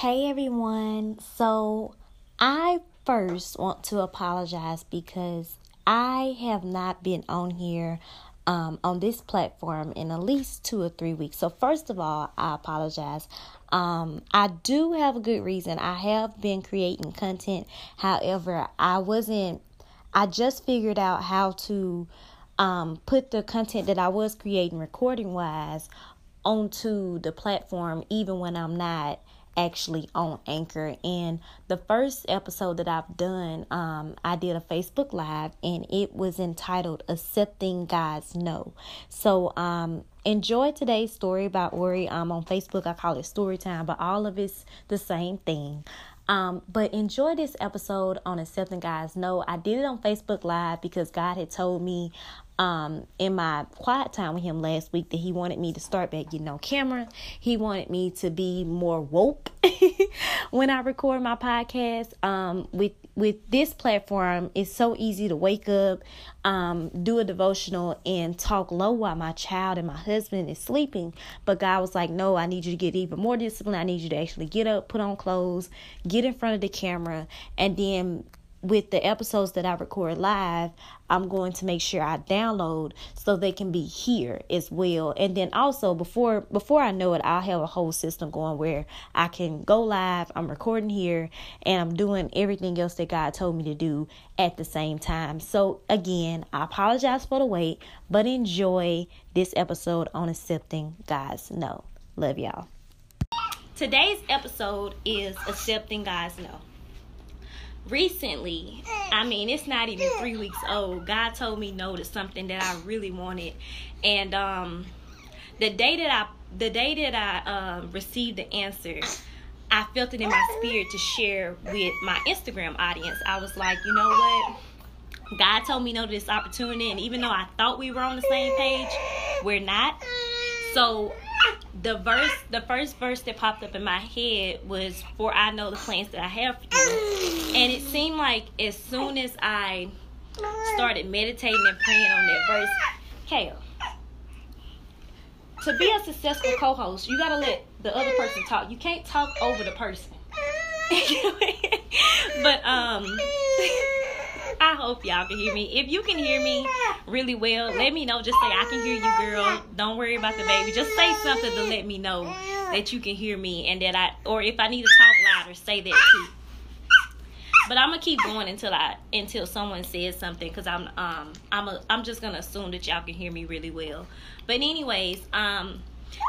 Hey everyone. So, I first want to apologize because I have not been on here um, on this platform in at least two or three weeks. So, first of all, I apologize. Um, I do have a good reason. I have been creating content. However, I wasn't, I just figured out how to um, put the content that I was creating recording wise onto the platform, even when I'm not actually on Anchor. And the first episode that I've done, um, I did a Facebook Live and it was entitled Accepting God's No. So, um, enjoy today's story about Ori. Um, on Facebook, I call it story time, but all of it's the same thing. Um, but enjoy this episode on accepting God's no. I did it on Facebook Live because God had told me um in my quiet time with him last week that he wanted me to start back getting on camera. He wanted me to be more woke when I record my podcast. Um with with this platform it's so easy to wake up, um, do a devotional and talk low while my child and my husband is sleeping. But God was like, No, I need you to get even more disciplined. I need you to actually get up, put on clothes, get in front of the camera, and then with the episodes that I record live, I'm going to make sure I download so they can be here as well. And then also before before I know it, I'll have a whole system going where I can go live, I'm recording here, and I'm doing everything else that God told me to do at the same time. So again, I apologize for the wait, but enjoy this episode on accepting God's no. Love y'all. Today's episode is accepting God's no recently, I mean, it's not even three weeks old. God told me no to something that I really wanted, and um, the day that I the day that I uh, received the answer, I felt it in my spirit to share with my Instagram audience. I was like, you know what? God told me no to this opportunity, and even though I thought we were on the same page, we're not. So the verse the first verse that popped up in my head was for I know the plans that I have for you. And it seemed like as soon as I started meditating and praying on that verse, Kale, to be a successful co-host, you gotta let the other person talk. You can't talk over the person. but um I hope y'all can hear me. If you can hear me really well, let me know. Just say I can hear you, girl. Don't worry about the baby. Just say something to let me know that you can hear me and that I or if I need to talk louder, say that too. But I'm gonna keep going until I until someone says something because I'm um I'm a, I'm just gonna assume that y'all can hear me really well. But anyways, um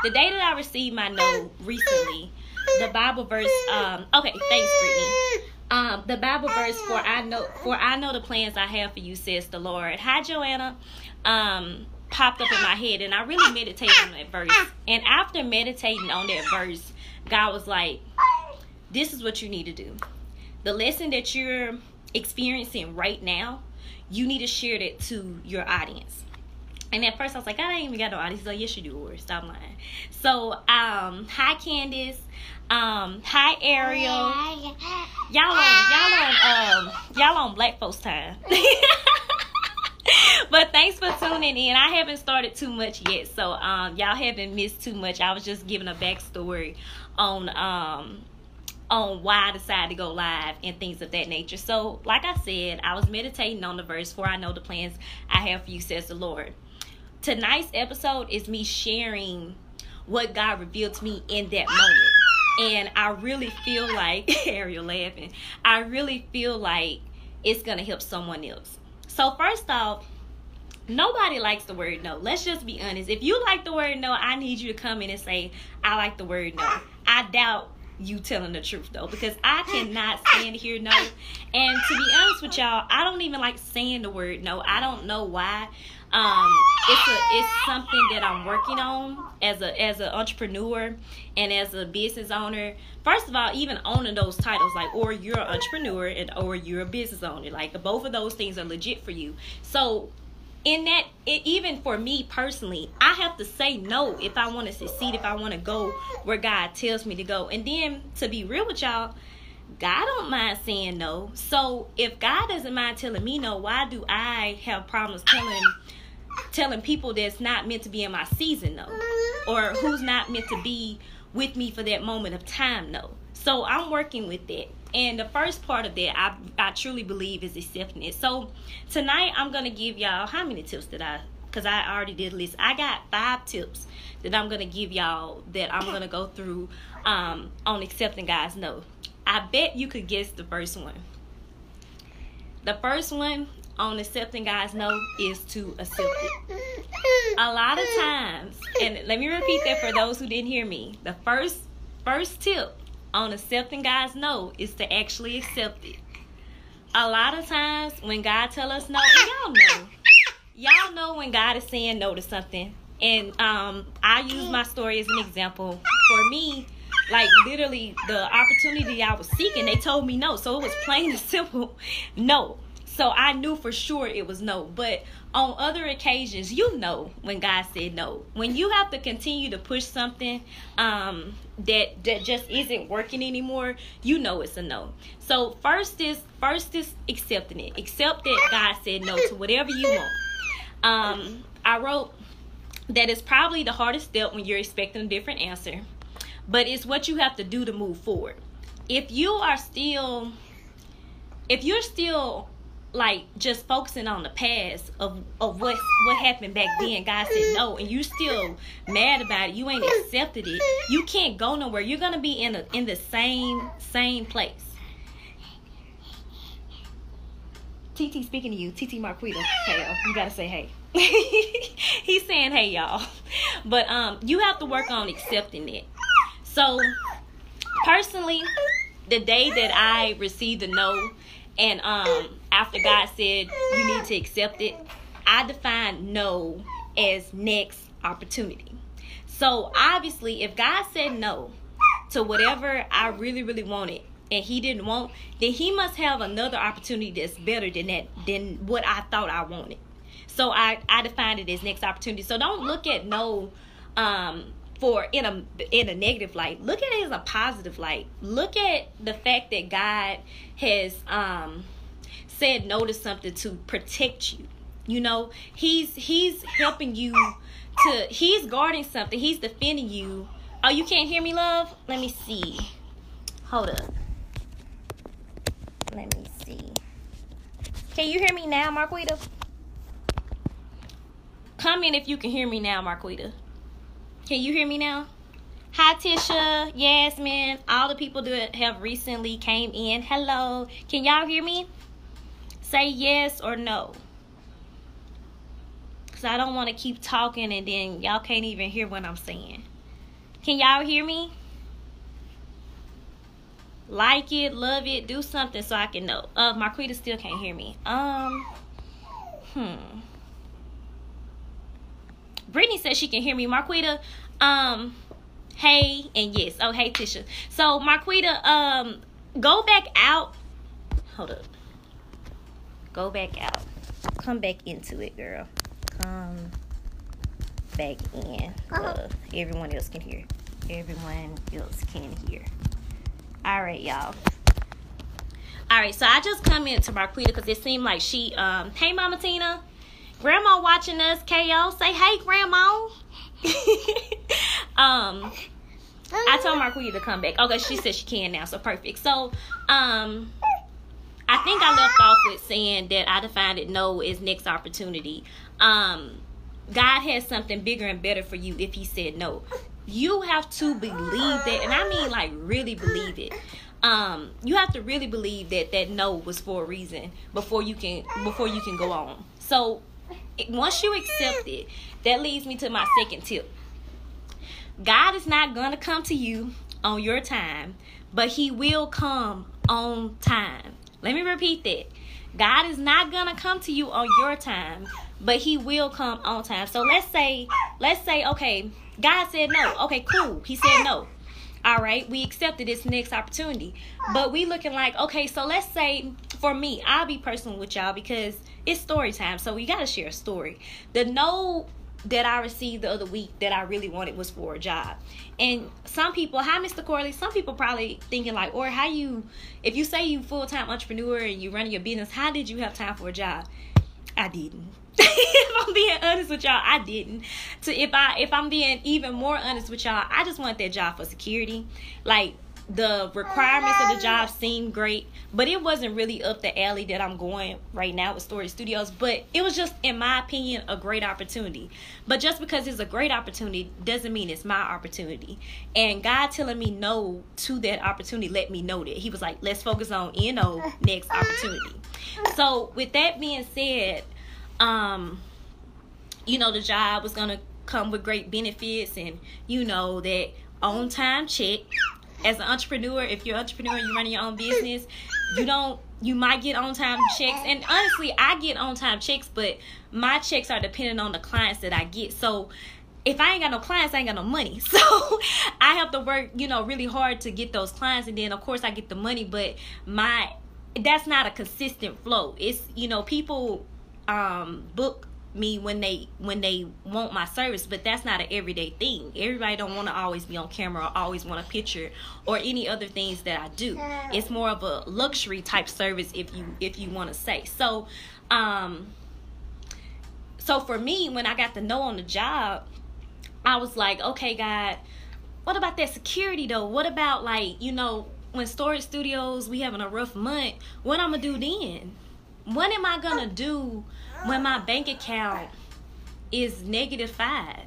the day that I received my note recently, the Bible verse um okay, thanks Brittany. Um, the Bible verse for I know for I know the plans I have for you, says the Lord. Hi, Joanna. Um, popped up in my head, and I really meditated on that verse. And after meditating on that verse, God was like, "This is what you need to do. The lesson that you're experiencing right now, you need to share that to your audience." And at first I was like, I ain't even got no audience. He's like, yes, you do, or stop lying. So, um, hi Candace. Um, hi Ariel. Y'all on y'all on um y'all on black folks time. but thanks for tuning in. I haven't started too much yet, so um y'all haven't missed too much. I was just giving a backstory on um on why I decided to go live and things of that nature. So, like I said, I was meditating on the verse for I know the plans I have for you, says the Lord. Tonight's episode is me sharing what God revealed to me in that moment and I really feel like Ariel laughing. I really feel like it's gonna help someone else. So first off, nobody likes the word no. Let's just be honest. If you like the word no, I need you to come in and say I like the word no. I doubt you telling the truth though because I cannot stand to hear no. And to be honest with y'all, I don't even like saying the word no. I don't know why um it's a it's something that i'm working on as a as an entrepreneur and as a business owner. First of all even owning those titles like or you're an entrepreneur and or you're a business owner like both of those things are legit for you. So in that it, even for me personally i have to say no if i want to succeed if i want to go where god tells me to go. And then to be real with y'all God don't mind saying no. So if God doesn't mind telling me no, why do I have problems telling telling people that's not meant to be in my season though? Or who's not meant to be with me for that moment of time no? So i'm working with that. And the first part of that i, I truly believe is accepting it. So tonight i'm gonna give y'all how many tips did i because i already did list. I got five tips that i'm gonna give y'all that i'm gonna go through um, on accepting guys no i bet you could guess the first one the first one on accepting God's no is to accept it. A lot of times, and let me repeat that for those who didn't hear me. The first first tip on accepting God's no is to actually accept it. A lot of times when God tell us no, y'all know. Y'all know when God is saying no to something. And um I use my story as an example. For me, like literally the opportunity I was seeking, they told me no. So it was plain and simple no. So I knew for sure it was no. But on other occasions, you know when God said no. When you have to continue to push something um, that that just isn't working anymore, you know it's a no. So first is first is accepting it. Accept that God said no to whatever you want. Um, I wrote that is probably the hardest step when you're expecting a different answer, but it's what you have to do to move forward. If you are still if you're still like just focusing on the past of of what what happened back then. God said no, and you still mad about it. You ain't accepted it. You can't go nowhere. You're gonna be in a in the same same place. TT speaking to you, TT Marquita. Hey, you gotta say hey. He's saying hey, y'all. But um, you have to work on accepting it. So, personally, the day that I received the no and um, after God said you need to accept it, I define no as next opportunity. So obviously, if God said no to whatever I really, really wanted, and He didn't want, then He must have another opportunity that's better than that than what I thought I wanted. So I I defined it as next opportunity. So don't look at no um for in a in a negative light look at it as a positive light. Look at the fact that god has um said no to something to protect you. You know he's he's helping you to he's guarding something. He's defending you. Oh you can't hear me love? Let me see. Hold up. Let me see. Can you hear me now marquita? Comment if you can hear me now marquita can you hear me now? Hi Tisha, Yasmin, all the people that have recently came in. Hello. Can y'all hear me? Say yes or no. Cause I don't want to keep talking and then y'all can't even hear what I'm saying. Can y'all hear me? Like it, love it, do something so I can know. Uh Marquita still can't hear me. Um hmm. Brittany says she can hear me. Marquita, um, hey, and yes. Oh, hey, Tisha. So, Marquita, um, go back out. Hold up. Go back out. Come back into it, girl. Come back in. Uh, everyone else can hear. Everyone else can hear. All right, y'all. All right, so I just come into Marquita because it seemed like she, um, hey, Mama Tina. Grandma watching us, KO. Say hey, Grandma. um, I told Marquita to come back. Okay, she said she can now, so perfect. So, um, I think I left off with saying that I defined it no is next opportunity. Um, God has something bigger and better for you if He said no. You have to believe that, and I mean like really believe it. Um, you have to really believe that that no was for a reason before you can before you can go on. So once you accept it, that leads me to my second tip. God is not going to come to you on your time, but He will come on time. Let me repeat that. God is not going to come to you on your time, but He will come on time. So let's say, let's say, okay, God said no. Okay, cool. He said no. All right, we accepted this next opportunity. But we looking like, okay, so let's say for me, I'll be personal with y'all because it's story time. So we gotta share a story. The no that I received the other week that I really wanted was for a job. And some people, hi Mr. Corley, some people probably thinking like, or how you if you say you full time entrepreneur and you running your business, how did you have time for a job? I didn't. if I'm being honest with y'all, I didn't. To if I if I'm being even more honest with y'all, I just want that job for security. Like the requirements of the job seemed great, but it wasn't really up the alley that I'm going right now with Story Studios. But it was just, in my opinion, a great opportunity. But just because it's a great opportunity doesn't mean it's my opportunity. And God telling me no to that opportunity let me know that. He was like, let's focus on NO next opportunity. So with that being said, um, you know, the job was gonna come with great benefits and you know that on time check as an entrepreneur, if you're an entrepreneur, you run your own business, you don't you might get on time checks. And honestly, I get on time checks, but my checks are dependent on the clients that I get. So if I ain't got no clients, I ain't got no money. So I have to work, you know, really hard to get those clients and then of course I get the money, but my that's not a consistent flow. It's you know, people um book me when they when they want my service but that's not an everyday thing. Everybody don't want to always be on camera or always want a picture or any other things that i do. It's more of a luxury type service if you if you want to say. So um so for me when i got the no on the job i was like okay god what about that security though? What about like you know when Story Studios we having a rough month what i'm gonna do then? What am i gonna do when my bank account is negative five.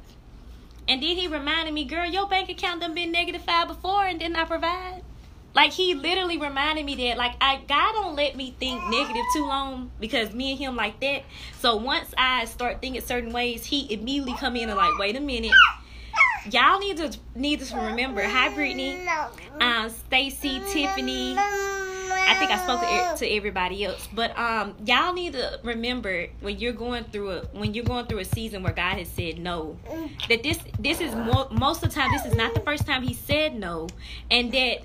And then he reminded me, girl, your bank account done been negative five before and didn't I provide? Like he literally reminded me that like I God don't let me think negative too long because me and him like that. So once I start thinking certain ways, he immediately come in and like, wait a minute. Y'all need to need to remember. Hi Brittany, uh, Stacy, Tiffany, I think I spoke to, to everybody else, but um, y'all need to remember when you're going through a when you're going through a season where God has said no, that this this is mo- most of the time this is not the first time He said no, and that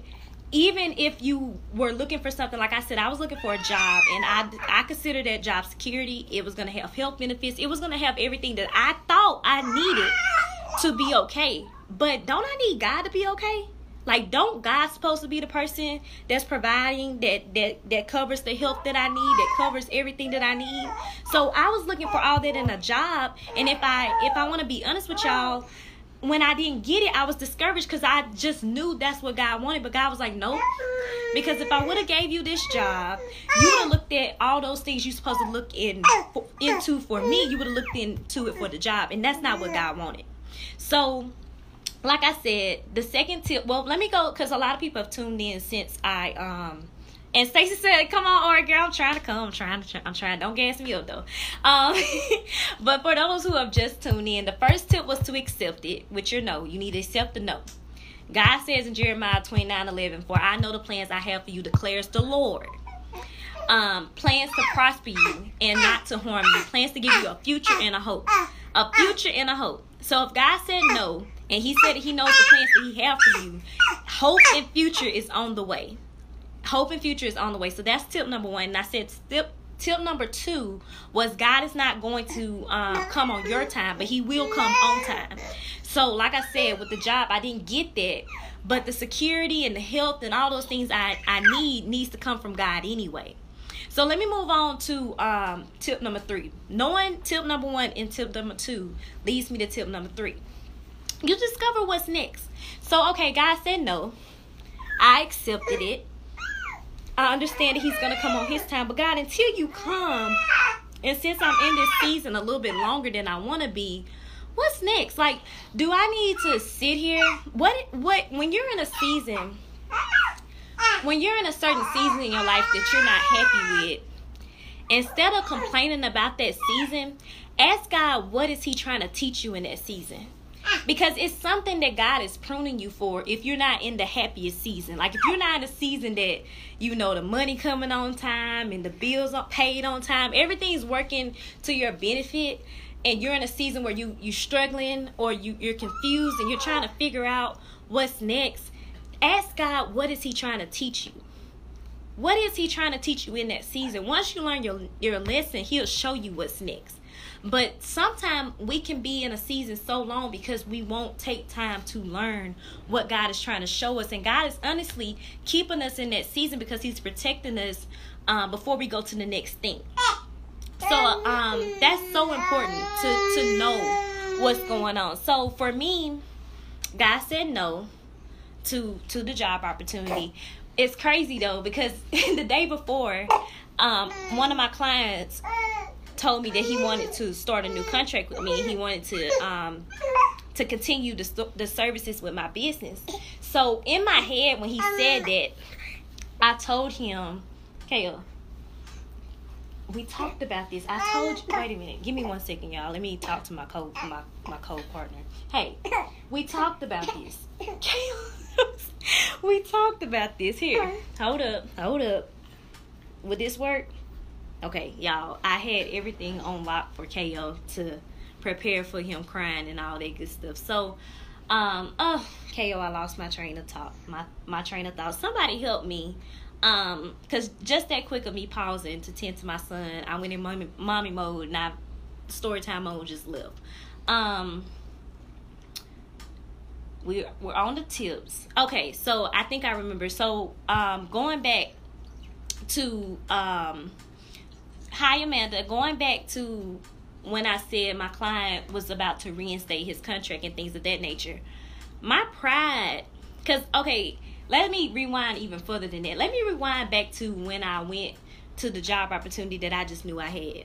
even if you were looking for something like I said, I was looking for a job, and I I considered that job security. It was going to have health benefits. It was going to have everything that I thought I needed to be okay. But don't I need God to be okay? Like, don't God supposed to be the person that's providing that that that covers the help that I need, that covers everything that I need? So I was looking for all that in a job, and if I if I want to be honest with y'all, when I didn't get it, I was discouraged because I just knew that's what God wanted. But God was like, nope. Because if I would have gave you this job, you would have looked at all those things you're supposed to look in into for me. You would have looked into it for the job, and that's not what God wanted. So like I said, the second tip. Well, let me go because a lot of people have tuned in since I um. And Stacy said, "Come on, Ori girl, I'm trying to come. I'm trying to. I'm trying. Don't gas me up though." Um, but for those who have just tuned in, the first tip was to accept it with your no. You need to accept the no. God says in Jeremiah 29 11, For I know the plans I have for you, declares the Lord. Um, plans to prosper you and not to harm you, plans to give you a future and a hope. A future and a hope. So if God said no, and he said he knows the plans that he have for you. Hope and future is on the way. Hope and future is on the way. So that's tip number one. And I said tip tip number two was God is not going to um, come on your time, but He will come on time. So, like I said, with the job, I didn't get that, but the security and the health and all those things I I need needs to come from God anyway. So let me move on to um, tip number three. Knowing tip number one and tip number two leads me to tip number three you discover what's next. So, okay, God said no. I accepted it. I understand that He's going to come on His time. But, God, until you come, and since I'm in this season a little bit longer than I want to be, what's next? Like, do I need to sit here? What, what, when you're in a season, when you're in a certain season in your life that you're not happy with, instead of complaining about that season, ask God, what is He trying to teach you in that season? Because it's something that God is pruning you for if you're not in the happiest season. Like if you're not in a season that you know the money coming on time and the bills are paid on time, everything's working to your benefit and you're in a season where you you're struggling or you you're confused and you're trying to figure out what's next, ask God what is he trying to teach you? What is he trying to teach you in that season? Once you learn your your lesson, he'll show you what's next. But sometimes we can be in a season so long because we won't take time to learn what God is trying to show us. And God is honestly keeping us in that season because He's protecting us um, before we go to the next thing. So um, that's so important to to know what's going on. So for me, God said no to to the job opportunity. It's crazy though because the day before, um, one of my clients told me that he wanted to start a new contract with me. He wanted to um to continue the the services with my business. So in my head when he said that, I told him, Kayla, we talked about this. I told you. Wait a minute. Give me one second, y'all. Let me talk to my co my my co partner. Hey, we talked about this. we talked about this. Here, hold up, hold up. Would this work? Okay, y'all. I had everything on lock for KO to prepare for him crying and all that good stuff. So, um, oh, KO, I lost my train of thought. My my train of thought. Somebody help me um, cause just that quick of me pausing to tend to my son, I went in mommy, mommy mode and I story time mode just left. Um, we we're on the tips. Okay, so I think I remember. So um, going back to um, hi Amanda, going back to when I said my client was about to reinstate his contract and things of that nature. My pride, cause okay let me rewind even further than that. Let me rewind back to when I went to the job opportunity that I just knew I had.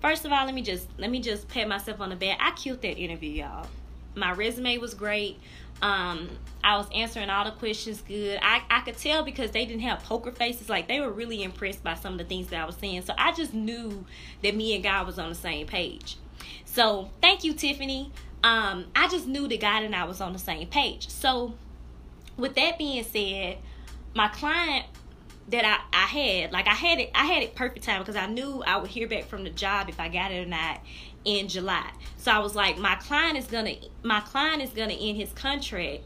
First of all, let me just let me just pat myself on the back. I killed that interview, y'all. My resume was great. Um, I was answering all the questions good. I, I could tell because they didn't have poker faces. Like they were really impressed by some of the things that I was saying. So I just knew that me and God was on the same page. So thank you, Tiffany. Um, I just knew that God and I was on the same page. So with that being said, my client that I, I had, like I had it I had it perfect time because I knew I would hear back from the job if I got it or not in July. So I was like, my client is gonna my client is gonna end his contract.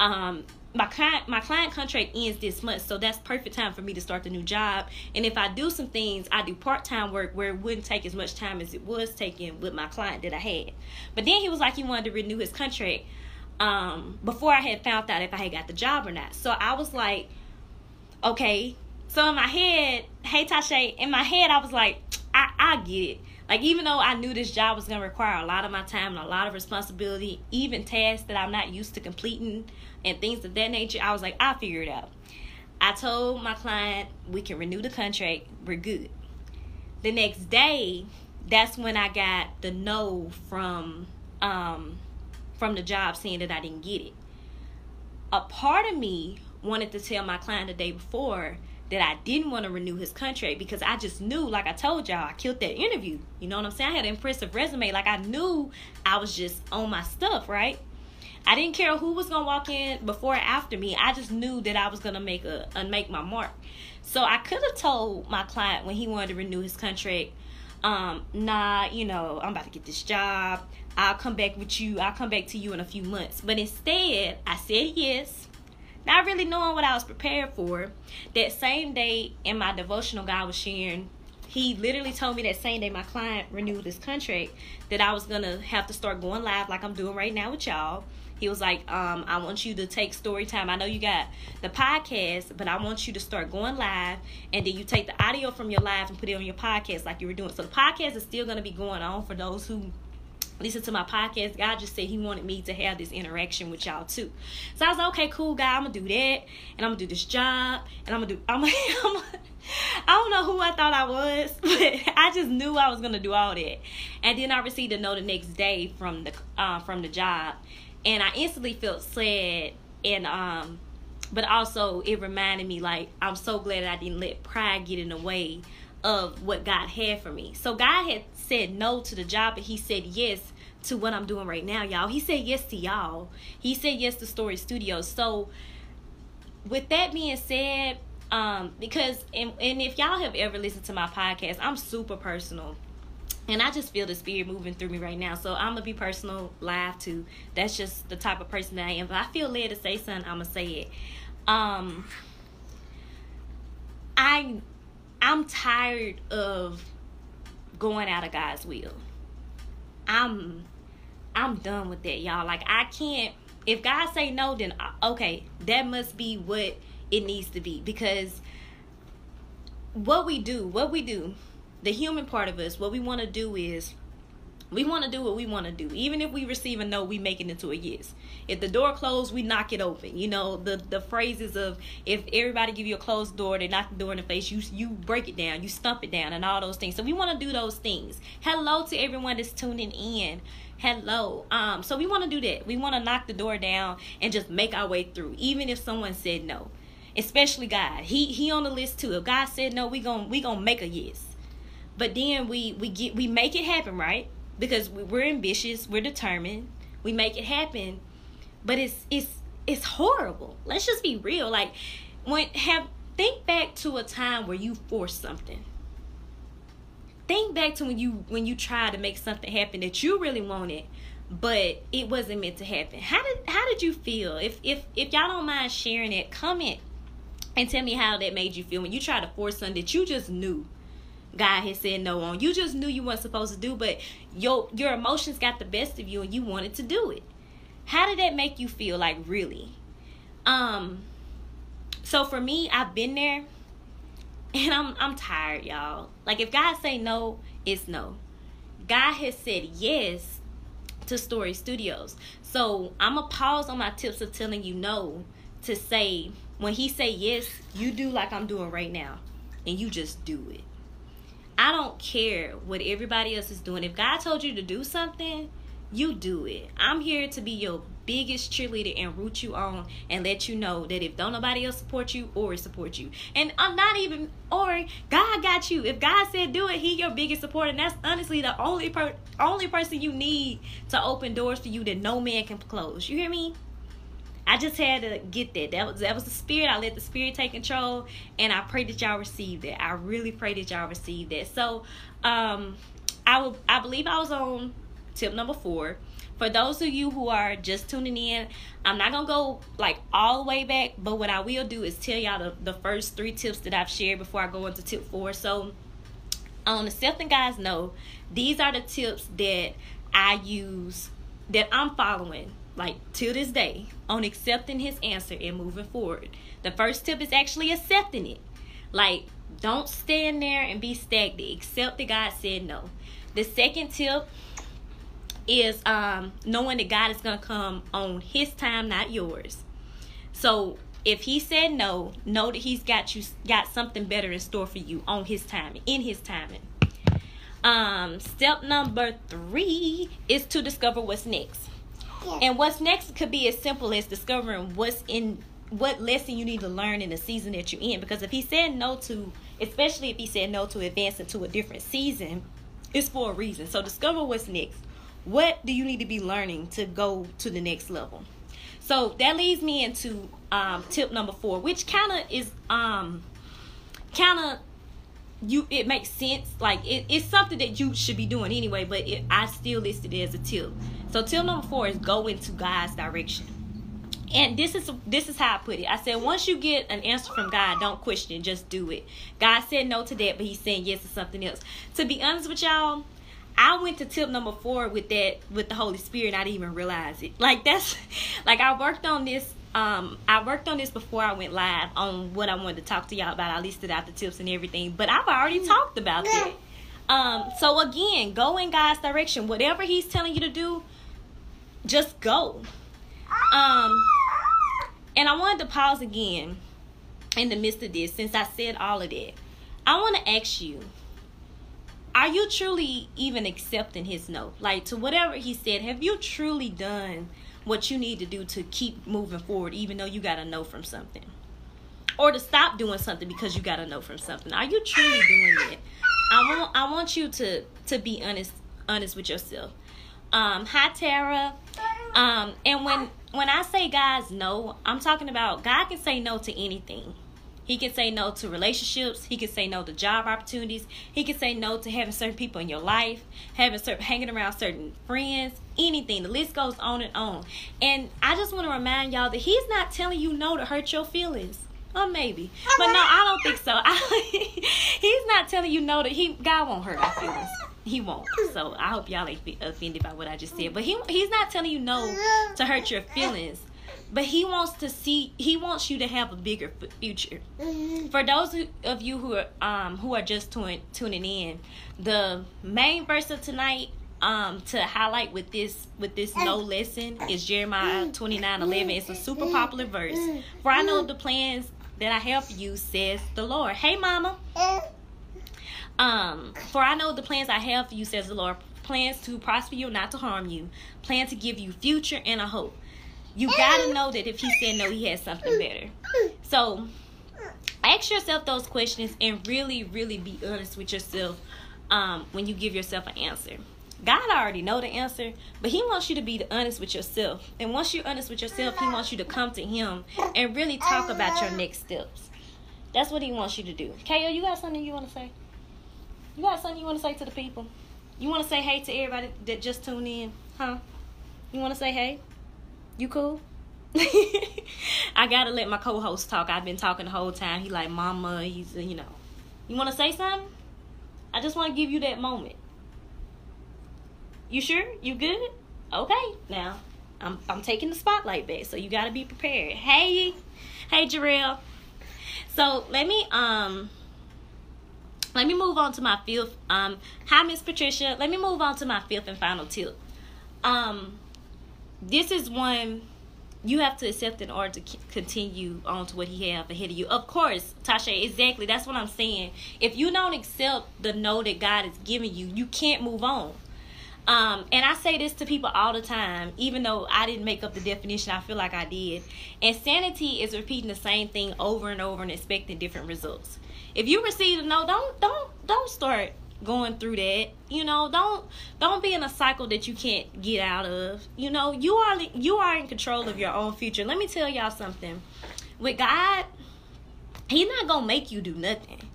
Um my client my client contract ends this month, so that's perfect time for me to start the new job. And if I do some things, I do part time work where it wouldn't take as much time as it was taking with my client that I had. But then he was like he wanted to renew his contract um, before I had found out if I had got the job or not. So I was like, okay. So in my head, hey Tasha, in my head I was like, I, I get it. Like even though I knew this job was gonna require a lot of my time and a lot of responsibility, even tasks that I'm not used to completing and things of that nature, I was like, I'll figure it out. I told my client we can renew the contract, we're good. The next day, that's when I got the no from um from the job saying that I didn't get it. A part of me wanted to tell my client the day before that I didn't want to renew his contract because I just knew, like I told y'all, I killed that interview. You know what I'm saying? I had an impressive resume. Like I knew I was just on my stuff, right? I didn't care who was gonna walk in before or after me. I just knew that I was gonna make a, a make my mark. So I could have told my client when he wanted to renew his contract, um, nah, you know, I'm about to get this job. I'll come back with you. I'll come back to you in a few months. But instead, I said yes. Not really knowing what I was prepared for. That same day in my devotional, God was sharing. He literally told me that same day my client renewed his contract that I was gonna have to start going live like I'm doing right now with y'all. He was like, um, I want you to take story time. I know you got the podcast, but I want you to start going live and then you take the audio from your live and put it on your podcast like you were doing. So the podcast is still gonna be going on for those who listen to my podcast, God just said He wanted me to have this interaction with y'all too. So I was like, okay, cool, God, I'm gonna do that, and I'm gonna do this job, and I'm gonna do. I'm gonna, I'm I don't know who I thought I was, but I just knew I was gonna do all that. And then I received a note the next day from the uh, from the job, and I instantly felt sad and um, but also it reminded me like I'm so glad I didn't let pride get in the way of what God had for me. So God had said no to the job, but He said yes to what I'm doing right now, y'all. He said yes to y'all. He said yes to Story Studios. So, with that being said, um, because and, and if y'all have ever listened to my podcast, I'm super personal. And I just feel the spirit moving through me right now. So I'm gonna be personal live too. That's just the type of person that I am. But I feel led to say something, I'm gonna say it. Um I I'm tired of going out of God's will. I'm I'm done with that, y'all. Like I can't if God say no, then uh, okay, that must be what it needs to be because what we do, what we do, the human part of us, what we want to do is we want to do what we want to do. Even if we receive a no, we make it into a yes. If the door closed, we knock it open. You know, the the phrases of if everybody give you a closed door, they knock the door in the face, you you break it down, you stump it down and all those things. So we want to do those things. Hello to everyone that's tuning in. Hello. Um so we want to do that. We want to knock the door down and just make our way through even if someone said no. Especially God. He he on the list too. If God said no, we to we to make a yes. But then we we get we make it happen, right? Because we're ambitious, we're determined, we make it happen. But it's it's it's horrible. Let's just be real. Like when have think back to a time where you forced something. Think back to when you when you tried to make something happen that you really wanted, but it wasn't meant to happen. How did how did you feel? If if if y'all don't mind sharing it, comment and tell me how that made you feel when you tried to force something that you just knew God had said no on. You just knew you weren't supposed to do, but your your emotions got the best of you and you wanted to do it. How did that make you feel like really? Um so for me, I've been there and I'm I'm tired, y'all. Like if God say no, it's no. God has said yes to Story Studios. So I'm a pause on my tips of telling you no to say when he say yes, you do like I'm doing right now and you just do it. I don't care what everybody else is doing. If God told you to do something, you do it. I'm here to be your biggest cheerleader and root you on and let you know that if don't nobody else support you or support you. And I'm not even or God got you. If God said do it, he your biggest supporter. And that's honestly the only per only person you need to open doors for you that no man can close. You hear me? I just had to get that. That was that was the spirit. I let the spirit take control, and I pray that y'all receive that. I really pray that y'all receive that. So, um, I will. I believe I was on tip number four. For those of you who are just tuning in, I'm not gonna go like all the way back, but what I will do is tell y'all the, the first three tips that I've shared before I go into tip four. So, on accepting guys know, these are the tips that I use that I'm following like to this day on accepting his answer and moving forward. The first tip is actually accepting it. Like don't stand there and be stagnant. Accept that God said no. The second tip is um, knowing that God is going to come on his time, not yours. So if he said no, know that he's got you got something better in store for you on his timing, in his timing. Um, step number three is to discover what's next. And what's next could be as simple as discovering what's in what lesson you need to learn in the season that you're in. Because if he said no to, especially if he said no to advancing to a different season, it's for a reason. So discover what's next. What do you need to be learning to go to the next level? So that leads me into um, tip number four, which kind of is um, kind of you it makes sense like it, it's something that you should be doing anyway but it, i still listed it as a tip so tip number four is go into god's direction and this is this is how i put it i said once you get an answer from god don't question just do it god said no to that but he's saying yes to something else to be honest with y'all I went to tip number four with that with the Holy Spirit. I didn't even realize it. Like that's like I worked on this um, I worked on this before I went live on what I wanted to talk to y'all about. I listed out the tips and everything, but I've already mm. talked about that. Um, so again, go in God's direction. Whatever He's telling you to do, just go. Um, and I wanted to pause again in the midst of this since I said all of that. I want to ask you are you truly even accepting his no? Like to whatever he said, have you truly done what you need to do to keep moving forward, even though you got to know from something, or to stop doing something because you got to know from something. Are you truly doing it? I want I want you to to be honest honest with yourself. Um, hi Tara. Um, and when when I say guys no, I'm talking about God can say no to anything. He can say no to relationships. He can say no to job opportunities. He can say no to having certain people in your life, having certain hanging around certain friends, anything. The list goes on and on. And I just want to remind y'all that he's not telling you no to hurt your feelings. Or maybe, but no, I don't think so. I, he's not telling you no that he. God won't hurt our feelings. He won't. So I hope y'all ain't offended by what I just said. But he he's not telling you no to hurt your feelings but he wants to see he wants you to have a bigger future. For those of you who are um who are just tuning tuning in the main verse of tonight um to highlight with this with this no lesson is jeremiah 29 11 it's a super popular verse. For i know the plans that i have for you says the lord. Hey mama. Um for i know the plans i have for you says the lord. Plans to prosper you not to harm you. Plan to give you future and a hope you gotta know that if he said no, he has something better. So ask yourself those questions and really, really be honest with yourself um, when you give yourself an answer. God already know the answer, but He wants you to be honest with yourself. And once you're honest with yourself, He wants you to come to Him and really talk about your next steps. That's what He wants you to do. Ko, you got something you want to say? You got something you want to say to the people? You want to say hey to everybody that just tuned in, huh? You want to say hey? You cool? I gotta let my co-host talk. I've been talking the whole time. He like, Mama. He's, you know. You want to say something? I just want to give you that moment. You sure? You good? Okay. Now, I'm I'm taking the spotlight back, so you gotta be prepared. Hey, hey, Jarrell. So let me um let me move on to my fifth um hi miss patricia let me move on to my fifth and final tip um this is one you have to accept in order to continue on to what he have ahead of you. Of course, Tasha, exactly. That's what I'm saying. If you don't accept the no that God is giving you, you can't move on. Um, and I say this to people all the time, even though I didn't make up the definition, I feel like I did. Insanity is repeating the same thing over and over and expecting different results. If you receive a no, don't don't don't start going through that you know don't don't be in a cycle that you can't get out of. You know you are you are in control of your own future. Let me tell y'all something. With god he's not gonna make you do nothing.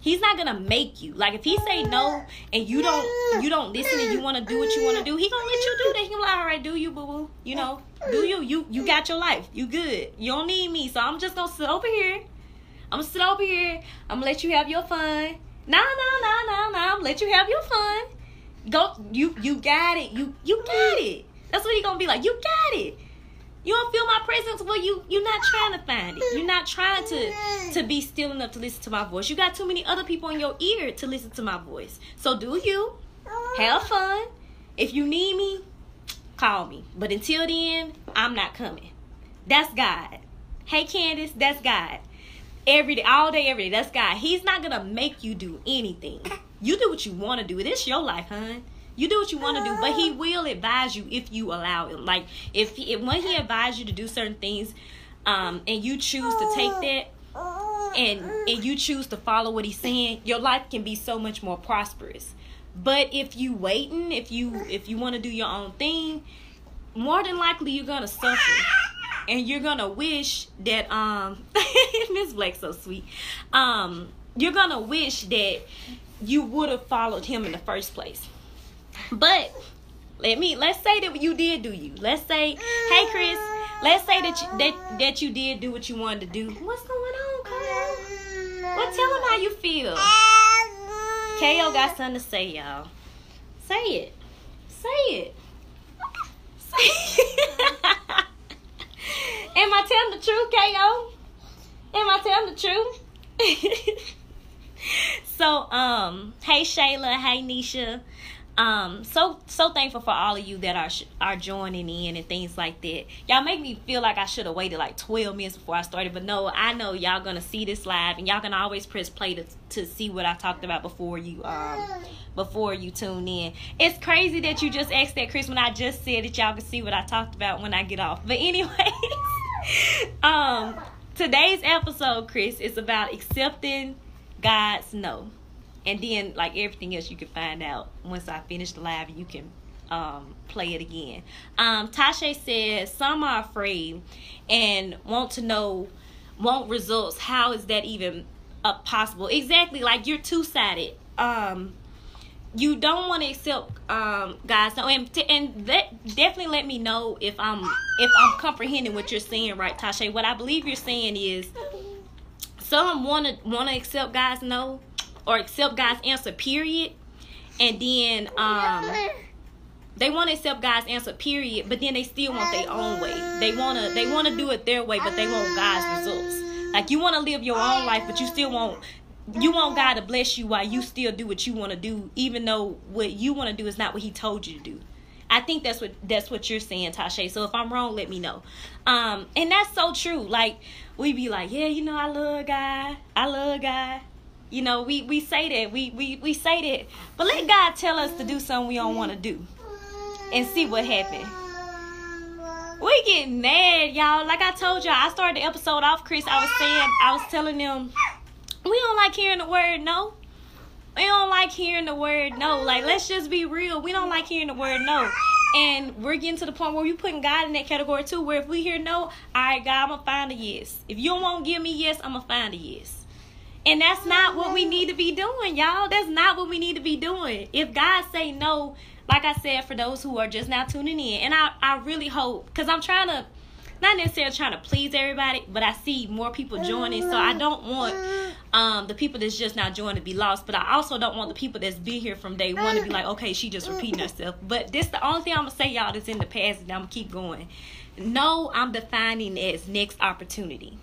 He's not gonna make you. Like if he say no and you don't you don't listen and you want to do what you want to do he gonna let you do that. He gonna like all right do you boo boo you know do you? You you got your life. You good. You don't need me. So i'm just gonna sit over here. I'm gonna sit over here. I'm gonna let you have your fun no, no, no, no, no. Let you have your fun. Go, you, you got it. You, you got it. That's what he gonna be like. You got it. You don't feel my presence. Well, you, you're not trying to find it. You're not trying to, to be still enough to listen to my voice. You got too many other people in your ear to listen to my voice. So do you have fun? If you need me, call me. But until then, I'm not coming. That's God. Hey, Candace, that's God every day, all day, every day. That's God. He's not gonna make you do anything. You do what you want to do. It's your life, hon. You do what you want to do, but He uh-huh. will advise you if you allow Him. Like if, he, if when He uh-huh. advises you to do certain things, um, and you choose to take uh-huh. that, and and you choose to follow what He's saying, your life can be so much more prosperous. But if you waiting, if you if you want to do your own thing, more than likely you're gonna suffer and you're gonna wish that um Miss Black so sweet. Um, you're gonna wish that you would have followed him in the first place. But let me let's say that you did do you. Let's say, hey Chris, let's say that you, that that you did do what you wanted to do. What's going on, Kyle? Well, tell him how you feel. Ko got something to say, y'all. Say it. Say it. Say it. Am I telling the truth, Ko? Am I telling the truth? so, um, hey Shayla, hey Nisha. Um, so so thankful for all of you that are are joining in and things like that. Y'all make me feel like I should have waited like 12 minutes before I started, but no, I know y'all gonna see this live and y'all can always press play to to see what I talked about before you um before you tune in. It's crazy that you just asked that, Chris, when I just said that y'all can see what I talked about when I get off. But anyways, um, today's episode, Chris, is about accepting God's no and then like everything else you can find out once I finish the live you can um, play it again. Um, Tasha says some are afraid and want to know, want results. How is that even uh, possible? Exactly, like you're two sided. Um, you don't want to accept um, guys. No, and t- and that definitely let me know if I'm if I'm comprehending what you're saying, right, Tasha? What I believe you're saying is some want to want to accept guys no or accept God's answer, period. And then um they want to accept God's answer, period. But then they still want their own way. They wanna they wanna do it their way, but they want God's results. Like you want to live your own life, but you still want you want God to bless you while you still do what you want to do, even though what you want to do is not what He told you to do. I think that's what that's what you're saying, Tasha. So if I'm wrong, let me know. Um, and that's so true. Like we be like, yeah, you know, I love God, I love God. You know, we we say that, we we we say that, but let God tell us to do something we don't want to do, and see what happens. We get mad, y'all. Like I told y'all, I started the episode off, Chris. I was saying, I was telling them, we don't like hearing the word no. We don't like hearing the word no. Like, let's just be real. We don't like hearing the word no. And we're getting to the point where we're putting God in that category too, where if we hear no, all right, God, I'm going to find a yes. If you don't give me yes, I'm going to find a yes. And that's not what we need to be doing, y'all. That's not what we need to be doing. If God say no, like I said, for those who are just now tuning in, and I, I really hope, because I'm trying to, not necessarily trying to please everybody, but I see more people joining, so I don't want um, the people that's just now joining to be lost, but I also don't want the people that's been here from day one to be like, okay, she just repeating herself. But this the only thing I'm gonna say, y'all, that's in the past, and I'm gonna keep going. No, I'm defining as next opportunity.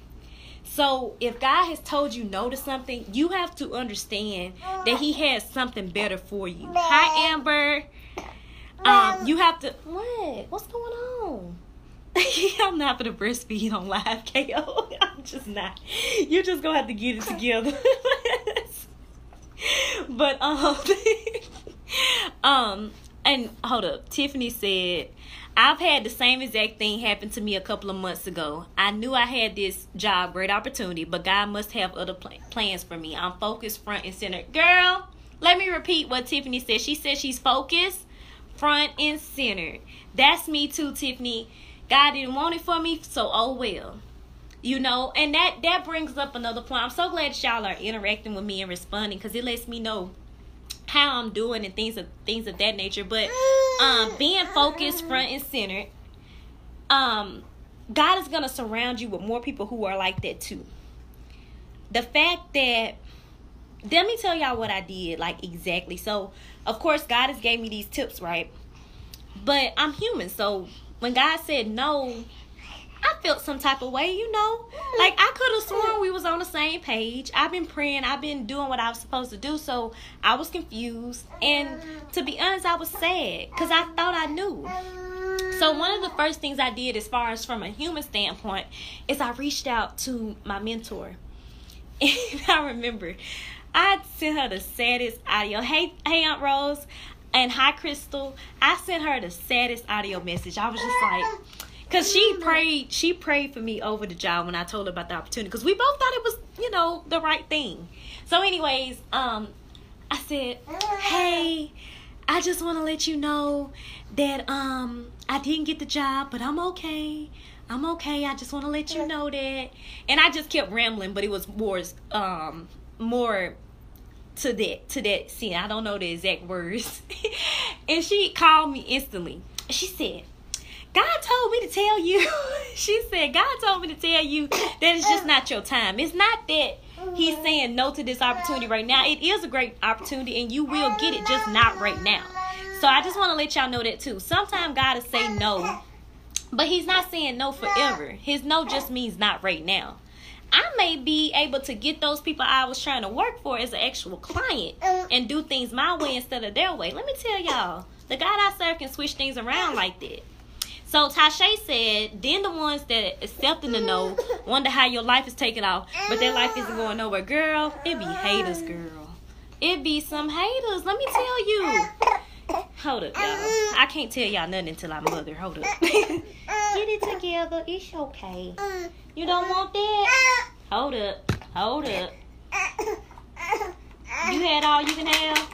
So if God has told you no to something, you have to understand that He has something better for you. Hi, Amber. Um, you have to what? What's going on? I'm not gonna breastfeed on live KO. I'm just not. You're just gonna have to get it together. but um um and hold up. Tiffany said I've had the same exact thing happen to me a couple of months ago. I knew I had this job, great opportunity, but God must have other pl- plans for me. I'm focused front and center. Girl, let me repeat what Tiffany said. She said she's focused front and center. That's me too, Tiffany. God didn't want it for me, so oh well. You know, and that that brings up another point. I'm so glad y'all are interacting with me and responding because it lets me know how I'm doing and things of things of that nature. But um being focused front and center, um, God is gonna surround you with more people who are like that too. The fact that let me tell y'all what I did, like exactly. So of course God has gave me these tips, right? But I'm human, so when God said no, I felt some type of way, you know. Like I could have sworn we was on the same page. I've been praying, I've been doing what I was supposed to do, so I was confused. And to be honest, I was sad because I thought I knew. So one of the first things I did as far as from a human standpoint is I reached out to my mentor. And I remember I sent her the saddest audio. Hey, hey Aunt Rose and hi Crystal. I sent her the saddest audio message. I was just like Cause she prayed, she prayed for me over the job when I told her about the opportunity. Cause we both thought it was, you know, the right thing. So, anyways, um, I said, "Hey, I just want to let you know that um I didn't get the job, but I'm okay. I'm okay. I just want to let you know that." And I just kept rambling, but it was more um more to that to that scene. I don't know the exact words. and she called me instantly. She said, God told me to tell you. she said, God told me to tell you that it's just not your time. It's not that He's saying no to this opportunity right now. It is a great opportunity and you will get it, just not right now. So I just want to let y'all know that too. Sometimes God will say no, but He's not saying no forever. His no just means not right now. I may be able to get those people I was trying to work for as an actual client and do things my way instead of their way. Let me tell y'all, the God I serve can switch things around like that. So Tasha said, then the ones that accepting the no wonder how your life is taking off, but their life isn't going nowhere. Girl, it be haters, girl. It be some haters. Let me tell you. Hold up, y'all. I can't tell y'all nothing until I'm mother. Hold up. Get it together. It's okay. You don't want that? Hold up. Hold up. You had all you can have?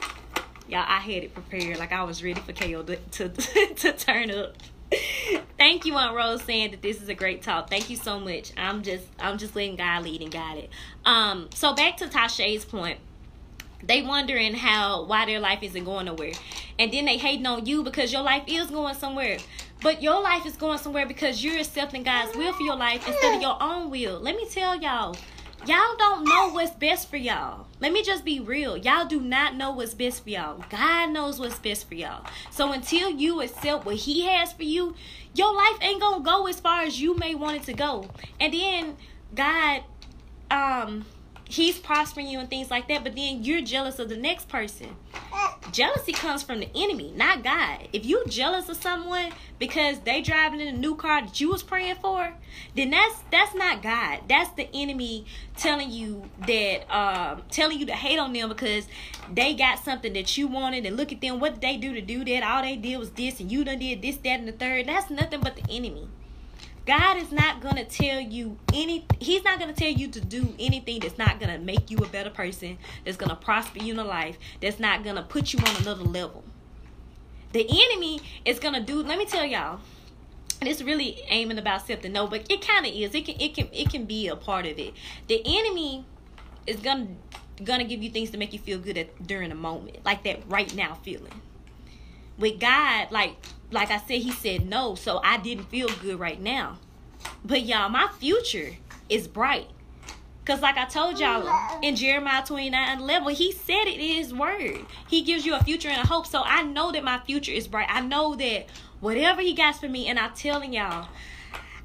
Y'all, I had it prepared. Like I was ready for KO to, to, to turn up. Thank you, Aunt Rose, saying that this is a great talk. Thank you so much. I'm just I'm just letting God lead and guide it. Um, so back to Tasha's point. They wondering how why their life isn't going nowhere. And then they hating on you because your life is going somewhere. But your life is going somewhere because you're accepting God's will for your life instead of your own will. Let me tell y'all, y'all don't know what's best for y'all. Let me just be real. Y'all do not know what's best for y'all. God knows what's best for y'all. So until you accept what He has for you, your life ain't gonna go as far as you may want it to go. And then God, um, He's prospering you and things like that, but then you're jealous of the next person. Jealousy comes from the enemy, not God. If you jealous of someone because they driving in a new car that you was praying for, then that's that's not God. That's the enemy telling you that um telling you to hate on them because they got something that you wanted and look at them. What did they do to do that? All they did was this and you done did this, that, and the third. That's nothing but the enemy. God is not going to tell you any he's not going to tell you to do anything that's not going to make you a better person, that's going to prosper you in life, that's not going to put you on another level. The enemy is going to do let me tell y'all it's really aiming about something. No but it kind of is. It can it can it can be a part of it. The enemy is gonna gonna give you things to make you feel good at during a moment like that right now feeling. With god like like I said, he said no, so I didn't feel good right now. But y'all, my future is bright. Because, like I told y'all mm-hmm. in Jeremiah 29 11, he said it in his word. He gives you a future and a hope. So I know that my future is bright. I know that whatever he got for me, and I'm telling y'all,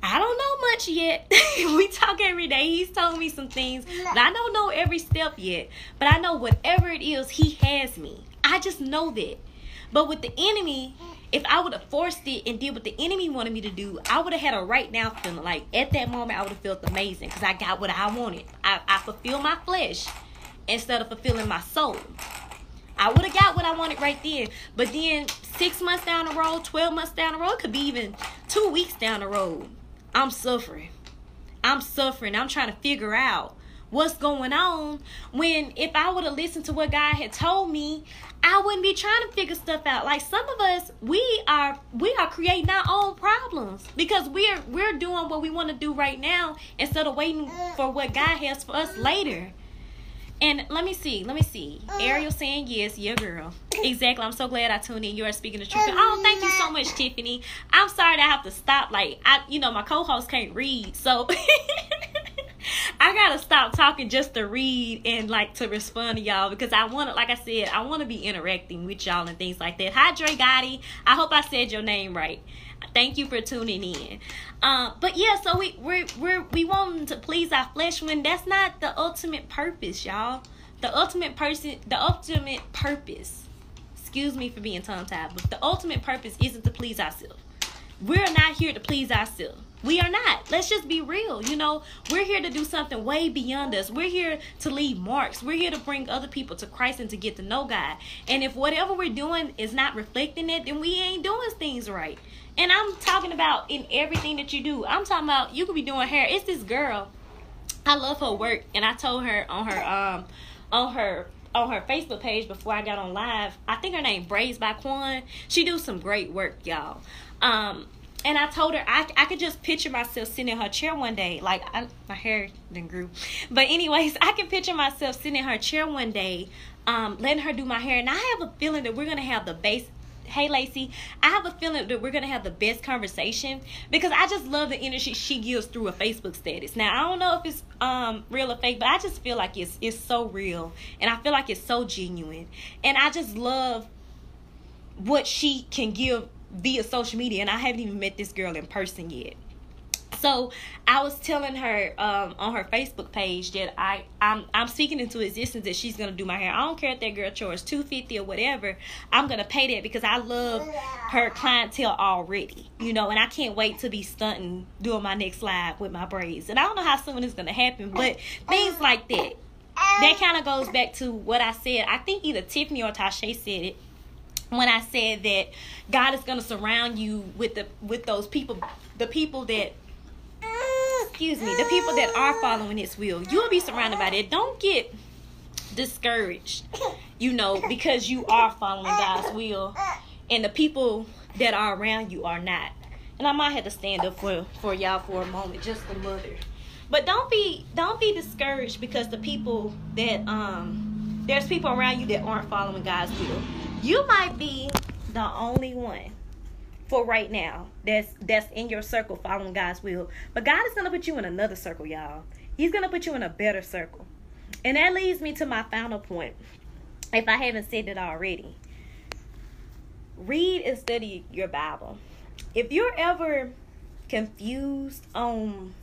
I don't know much yet. we talk every day. He's told me some things, but I don't know every step yet. But I know whatever it is, he has me. I just know that. But with the enemy, if I would have forced it and did what the enemy wanted me to do, I would have had a right now feeling. Like at that moment, I would have felt amazing because I got what I wanted. I, I fulfilled my flesh instead of fulfilling my soul. I would have got what I wanted right there. But then six months down the road, 12 months down the road, could be even two weeks down the road. I'm suffering. I'm suffering. I'm trying to figure out what's going on when if I would have listened to what God had told me, I wouldn't be trying to figure stuff out. Like some of us, we are we are creating our own problems because we're we're doing what we want to do right now instead of waiting for what God has for us later. And let me see, let me see. Ariel saying yes, yeah, girl. Exactly. I'm so glad I tuned in. You are speaking the truth. Oh, thank you so much, Tiffany. I'm sorry that I have to stop. Like I, you know, my co-host can't read, so I gotta stop talking just to read and like to respond to y'all because I want to, like I said, I want to be interacting with y'all and things like that. Hi, Dre Gotti. I hope I said your name right. Thank you for tuning in. Uh, but yeah, so we we're, we're we want to please our flesh when that's not the ultimate purpose, y'all. The ultimate person, the ultimate purpose. Excuse me for being tongue tied, but the ultimate purpose isn't to please ourselves. We're not here to please ourselves. We are not. Let's just be real. You know, we're here to do something way beyond us. We're here to leave marks. We're here to bring other people to Christ and to get to know God. And if whatever we're doing is not reflecting it, then we ain't doing things right. And I'm talking about in everything that you do. I'm talking about you could be doing hair. It's this girl. I love her work, and I told her on her um on her on her Facebook page before I got on live. I think her name Braids by Quan. She do some great work, y'all. Um, and I told her I, I could just picture myself sitting in her chair one day. Like I, my hair then grew, but anyways, I can picture myself sitting in her chair one day, um, letting her do my hair. And I have a feeling that we're gonna have the base. Hey Lacey, I have a feeling that we're gonna have the best conversation because I just love the energy she gives through a Facebook status. Now I don't know if it's um real or fake, but I just feel like it's it's so real and I feel like it's so genuine. And I just love what she can give via social media, and I haven't even met this girl in person yet. So I was telling her um, on her Facebook page that I I'm I'm speaking into existence that she's gonna do my hair. I don't care if that girl charges two fifty or whatever. I'm gonna pay that because I love her clientele already, you know. And I can't wait to be stunting doing my next live with my braids. And I don't know how soon it's gonna happen, but things like that. That kind of goes back to what I said. I think either Tiffany or Tasha said it when I said that God is going to surround you with the with those people, the people that excuse me, the people that are following His will. You'll be surrounded by that. Don't get discouraged, you know, because you are following God's will, and the people that are around you are not. And I might have to stand up for for y'all for a moment, just the mother. But don't be don't be discouraged because the people that um there's people around you that aren't following God's will you might be the only one for right now that's that's in your circle following God's will. But God is gonna put you in another circle, y'all. He's to put you in a better circle. And that leads me to my final point. If I haven't said it already, read and study your Bible. If you're ever confused on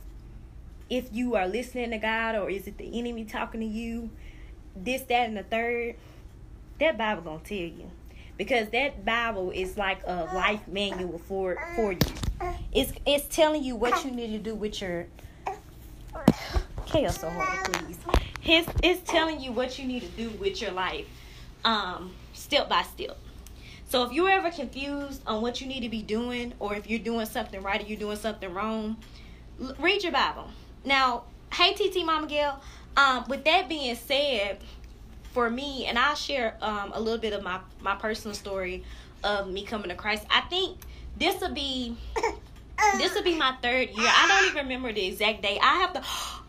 if you are listening to God or is it the enemy talking to you, this, that, and the third, that Bible gonna tell you. Because that Bible is like a life manual for for you. It's it's telling you what you need to do with your chaos so hard, please. It's, it's telling you what you need to do with your life, um, step by step. So if you're ever confused on what you need to be doing, or if you're doing something right or you're doing something wrong, read your Bible. Now, hey TT Mama Gail. Um, with that being said, for me, and I'll share um, a little bit of my my personal story of me coming to Christ. I think this will be this will be my third year. I don't even remember the exact date. I have to.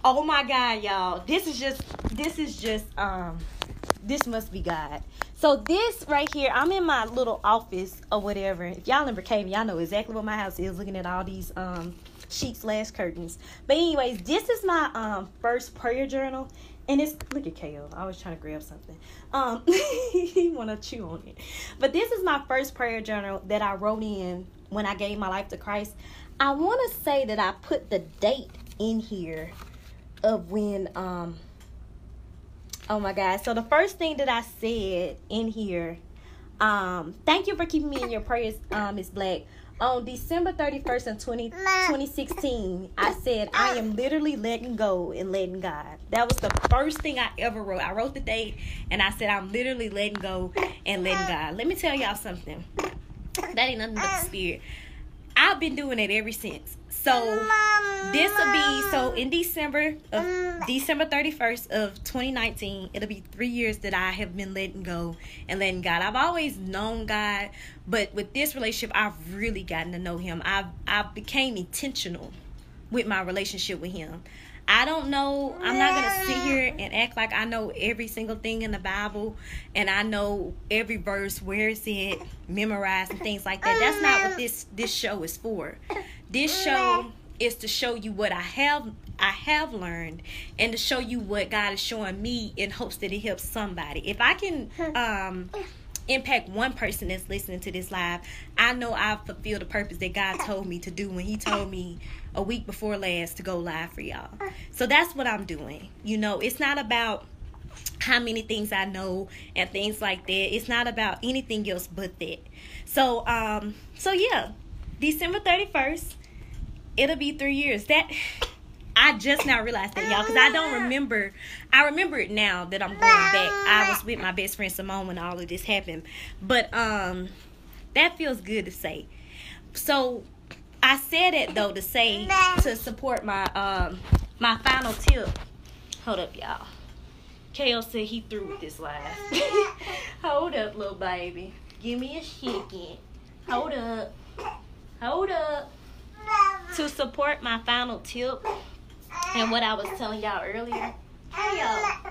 Oh my God, y'all! This is just this is just um this must be God. So this right here, I'm in my little office or whatever. If y'all ever came, y'all know exactly what my house is. Looking at all these um sheets slash curtains. But anyways, this is my um first prayer journal. And it's look at KO. I was trying to grab something. Um he wanna chew on it. But this is my first prayer journal that I wrote in when I gave my life to Christ. I wanna say that I put the date in here of when um oh my god. So the first thing that I said in here, um, thank you for keeping me in your prayers, um, Miss Black on December 31st in 20, 2016, I said, I am literally letting go and letting God. That was the first thing I ever wrote. I wrote the date and I said, I'm literally letting go and letting God. Let me tell y'all something. That ain't nothing but the spirit. I've been doing it ever since. So this will be so in December of December 31st of 2019, it'll be three years that I have been letting go and letting God. I've always known God, but with this relationship, I've really gotten to know him. I've I became intentional with my relationship with him. I don't know. I'm not gonna sit here and act like I know every single thing in the Bible and I know every verse where it's at, memorized and things like that. That's not what mm. this this show is for. This mm. show is to show you what I have I have learned and to show you what God is showing me in hopes that it helps somebody. If I can hmm. um impact one person that's listening to this live, I know I've fulfilled the purpose that God told me to do when He told me a week before last to go live for y'all. So that's what I'm doing. You know, it's not about how many things I know and things like that. It's not about anything else but that. So um so yeah, December 31st, it'll be 3 years. That I just now realized that y'all because I don't remember. I remember it now that I'm going back. I was with my best friend Simone when all of this happened, but um, that feels good to say. So I said it though to say to support my um my final tip. Hold up, y'all. Kale said he through with this live. Hold up, little baby. Give me a second. Hold up. Hold up. To support my final tip and what I was telling y'all earlier. KO.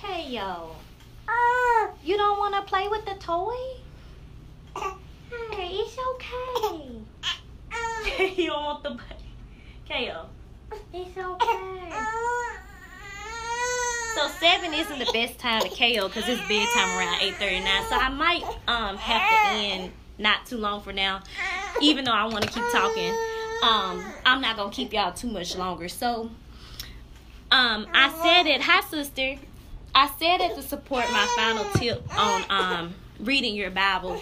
KO. You don't want to play with the toy? Hey, it's okay. you don't want the KO. It's okay. So seven isn't the best time to KO because it's bedtime around eight thirty nine. So I might um have to end not too long for now, even though I want to keep talking. Um, I'm not gonna keep y'all too much longer. So um, I said it. Hi, sister. I said it to support my final tip on um reading your Bible.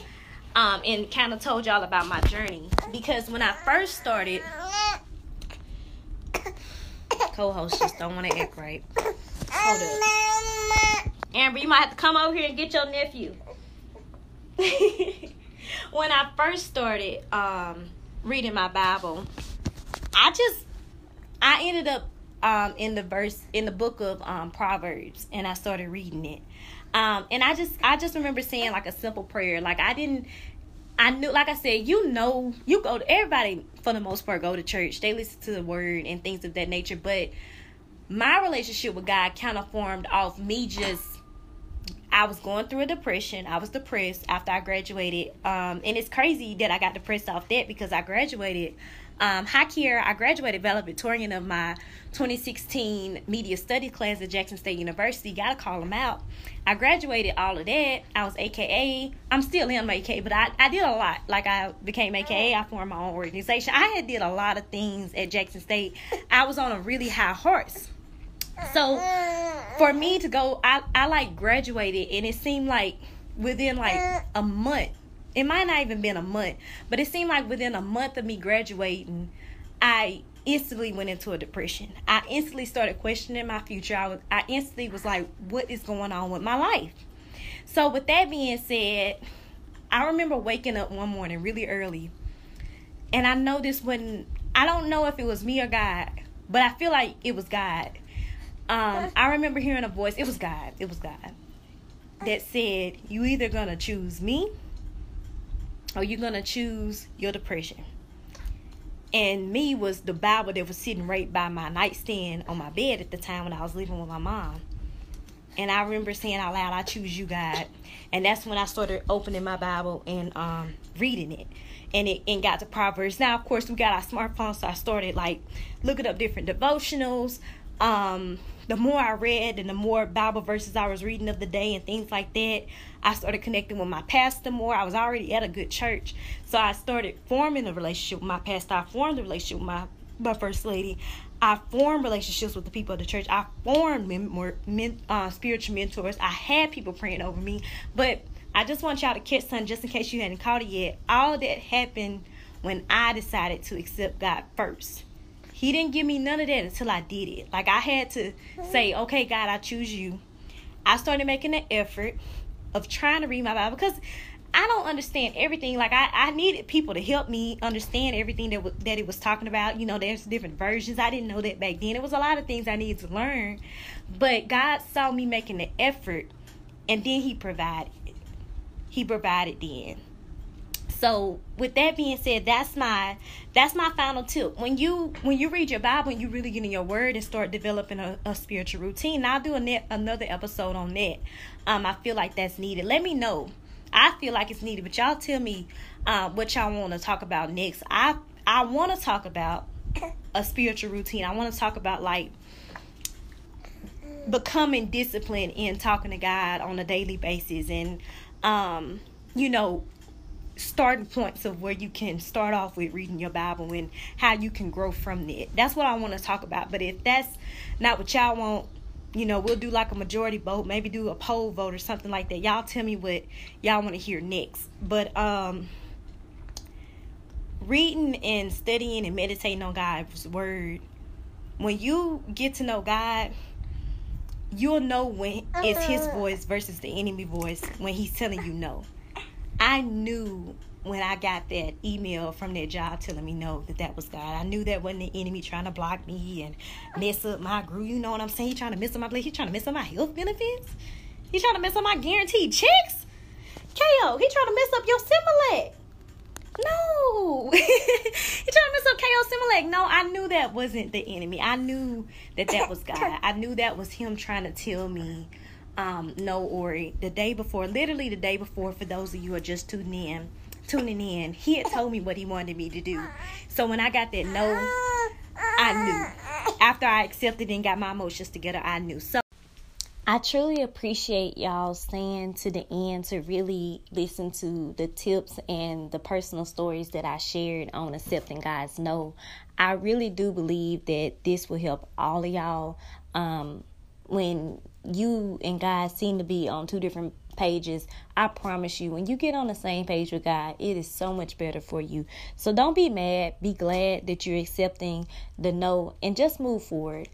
Um, and kind of told y'all about my journey because when I first started, co-host just don't want to act right. Hold up. Amber, you might have to come over here and get your nephew. when I first started um, reading my Bible, I just I ended up um, in the verse in the book of um, Proverbs, and I started reading it. Um, and I just I just remember saying like a simple prayer. Like I didn't I knew like I said, you know, you go to everybody for the most part go to church. They listen to the word and things of that nature, but my relationship with God kind of formed off me just I was going through a depression. I was depressed after I graduated. Um, and it's crazy that I got depressed off that because I graduated Um, hi, Kiera. I graduated valedictorian of my 2016 media study class at Jackson State University. Gotta call them out. I graduated all of that. I was AKA. I'm still in AKA, but I, I did a lot. Like I became AKA. I formed my own organization. I had did a lot of things at Jackson State. I was on a really high horse. So for me to go, I, I like graduated and it seemed like within like a month, it might not even been a month, but it seemed like within a month of me graduating, I instantly went into a depression. I instantly started questioning my future. I was I instantly was like, what is going on with my life? So with that being said, I remember waking up one morning really early. And I know this when I don't know if it was me or God, but I feel like it was God. Um, I remember hearing a voice, it was God, it was God, that said, You either gonna choose me or you're gonna choose your depression and me was the Bible that was sitting right by my nightstand on my bed at the time when I was living with my mom. And I remember saying out loud, I choose you, God. And that's when I started opening my Bible and um, reading it. And it and got to Proverbs. Now, of course, we got our smartphones, so I started like looking up different devotionals. Um, the more I read and the more Bible verses I was reading of the day and things like that, I started connecting with my pastor more. I was already at a good church. So I started forming a relationship with my pastor. I formed a relationship with my, my first lady. I formed relationships with the people of the church. I formed men, men, uh, spiritual mentors. I had people praying over me. But I just want y'all to catch something just in case you hadn't caught it yet. All that happened when I decided to accept God first. He didn't give me none of that until I did it. Like I had to say, okay, God, I choose you. I started making an effort of trying to read my Bible because I don't understand everything. Like I, I needed people to help me understand everything that w- that it was talking about. You know, there's different versions. I didn't know that back then. It was a lot of things I needed to learn, but God saw me making the effort, and then He provided. He provided then. So with that being said, that's my that's my final tip. When you when you read your Bible and you really get in your word and start developing a, a spiritual routine, I'll do a net, another episode on that. Um, I feel like that's needed. Let me know. I feel like it's needed, but y'all tell me uh, what y'all want to talk about next. I I want to talk about a spiritual routine. I want to talk about like becoming disciplined in talking to God on a daily basis and um you know starting points of where you can start off with reading your Bible and how you can grow from that. That's what I want to talk about. But if that's not what y'all want, you know, we'll do like a majority vote, maybe do a poll vote or something like that. Y'all tell me what y'all want to hear next. But um reading and studying and meditating on God's word, when you get to know God, you'll know when it's his voice versus the enemy voice when he's telling you no. I knew when I got that email from that job telling me no that that was God. I knew that wasn't the enemy trying to block me and mess up my group. You know what I'm saying? He trying to mess up my place. He trying to mess up my health benefits. He trying to mess up my guaranteed checks. KO, he trying to mess up your Similac. No, he trying to mess up KO Similac. No, I knew that wasn't the enemy. I knew that that was God. I knew that was him trying to tell me um, no, Ori, the day before, literally the day before, for those of you who are just tuning in, tuning in, he had told me what he wanted me to do. So when I got that no, I knew. After I accepted and got my emotions together, I knew. So I truly appreciate y'all staying to the end to really listen to the tips and the personal stories that I shared on accepting God's no. I really do believe that this will help all of y'all. Um, when you and God seem to be on two different pages, I promise you, when you get on the same page with God, it is so much better for you. So don't be mad. Be glad that you're accepting the no and just move forward.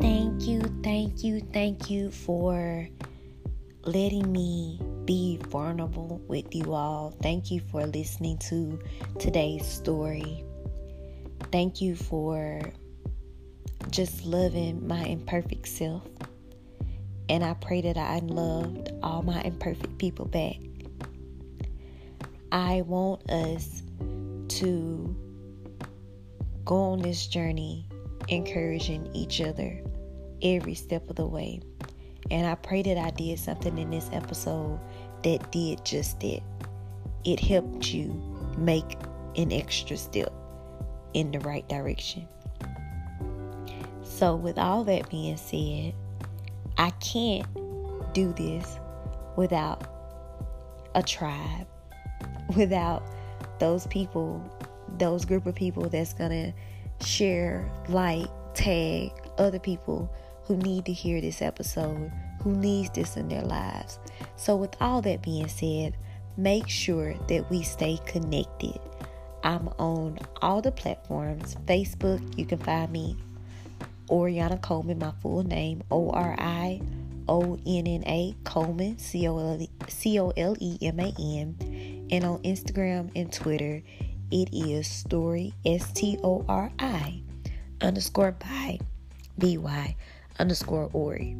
Thank you, thank you, thank you for letting me be vulnerable with you all. Thank you for listening to today's story. Thank you for just loving my imperfect self. And I pray that I loved all my imperfect people back. I want us to go on this journey encouraging each other every step of the way. And I pray that I did something in this episode that did just that. it helped you make an extra step in the right direction. So, with all that being said, I can't do this without a tribe, without those people, those group of people that's gonna share, like, tag other people who need to hear this episode, who needs this in their lives. So with all that being said, make sure that we stay connected. I'm on all the platforms. Facebook, you can find me Orionna Coleman, my full name, O R I O N N A Coleman, C O L E M A N. And on Instagram and Twitter, it is story S T O R I underscore by B Y underscore Ori.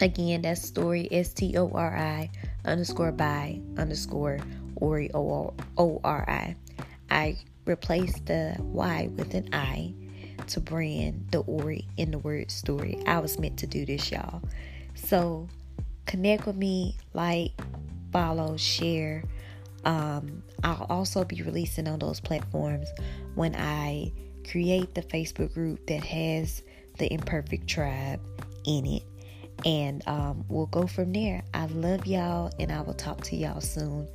Again, that's story S T O R I underscore by underscore Ori O R I. I replaced the Y with an I to brand the Ori in the word story. I was meant to do this, y'all. So connect with me, like, follow, share. Um, I'll also be releasing on those platforms when I create the Facebook group that has the Imperfect Tribe in it. And um, we'll go from there. I love y'all, and I will talk to y'all soon.